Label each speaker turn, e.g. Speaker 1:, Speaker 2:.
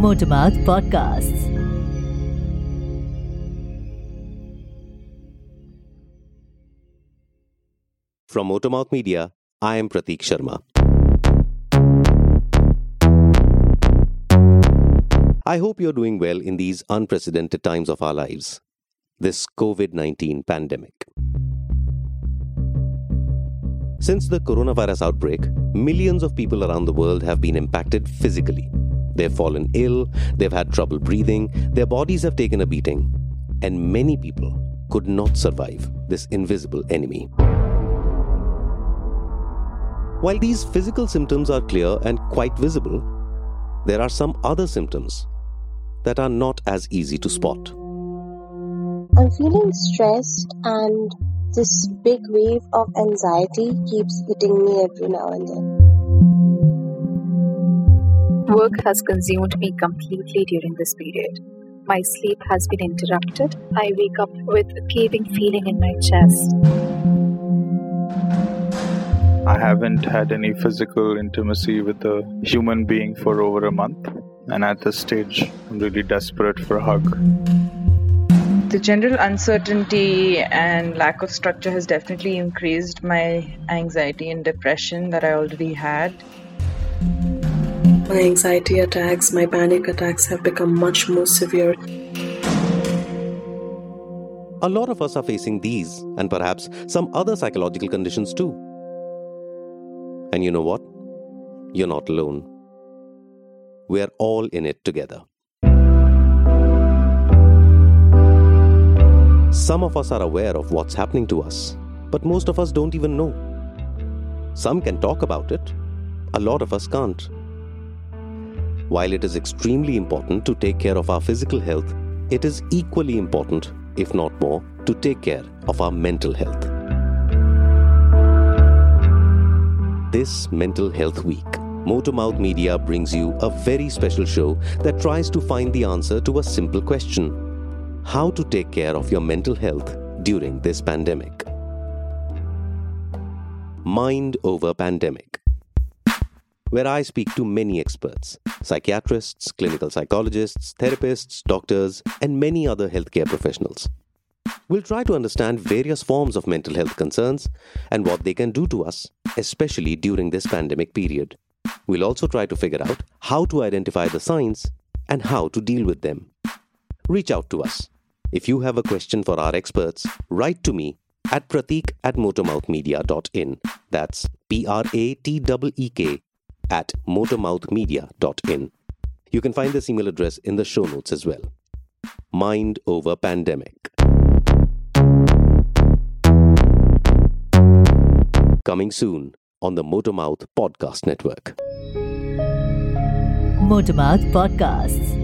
Speaker 1: Motormouth Podcasts.
Speaker 2: From Motormouth Media, I am Prateek Sharma. I hope you're doing well in these unprecedented times of our lives, this COVID 19 pandemic. Since the coronavirus outbreak, millions of people around the world have been impacted physically. They've fallen ill, they've had trouble breathing, their bodies have taken a beating, and many people could not survive this invisible enemy. While these physical symptoms are clear and quite visible, there are some other symptoms that are not as easy to spot.
Speaker 3: I'm feeling stressed and this big wave of anxiety keeps hitting me every now and then.
Speaker 4: Work has consumed me completely during this period. My sleep has been interrupted. I wake up with a caving feeling in my chest.
Speaker 5: I haven't had any physical intimacy with a human being for over a month, and at this stage, I'm really desperate for a hug.
Speaker 6: The general uncertainty and lack of structure has definitely increased my anxiety and depression that I already had.
Speaker 7: My anxiety attacks, my panic attacks have become much more severe.
Speaker 2: A lot of us are facing these and perhaps some other psychological conditions too. And you know what? You're not alone. We're all in it together. Some of us are aware of what's happening to us, but most of us don't even know. Some can talk about it, a lot of us can't. While it is extremely important to take care of our physical health, it is equally important, if not more, to take care of our mental health. This Mental Health Week, Motormouth Media brings you a very special show that tries to find the answer to a simple question how to take care of your mental health during this pandemic. Mind over Pandemic, where I speak to many experts psychiatrists, clinical psychologists, therapists, doctors, and many other healthcare professionals. We'll try to understand various forms of mental health concerns and what they can do to us, especially during this pandemic period. We'll also try to figure out how to identify the signs and how to deal with them. Reach out to us. If you have a question for our experts, write to me at prateek at motormouthmedia.in. That's P R A T E K at motormouthmedia.in. You can find this email address in the show notes as well. Mind over Pandemic. Coming soon on the Motormouth Podcast Network.
Speaker 1: Motormouth Podcasts.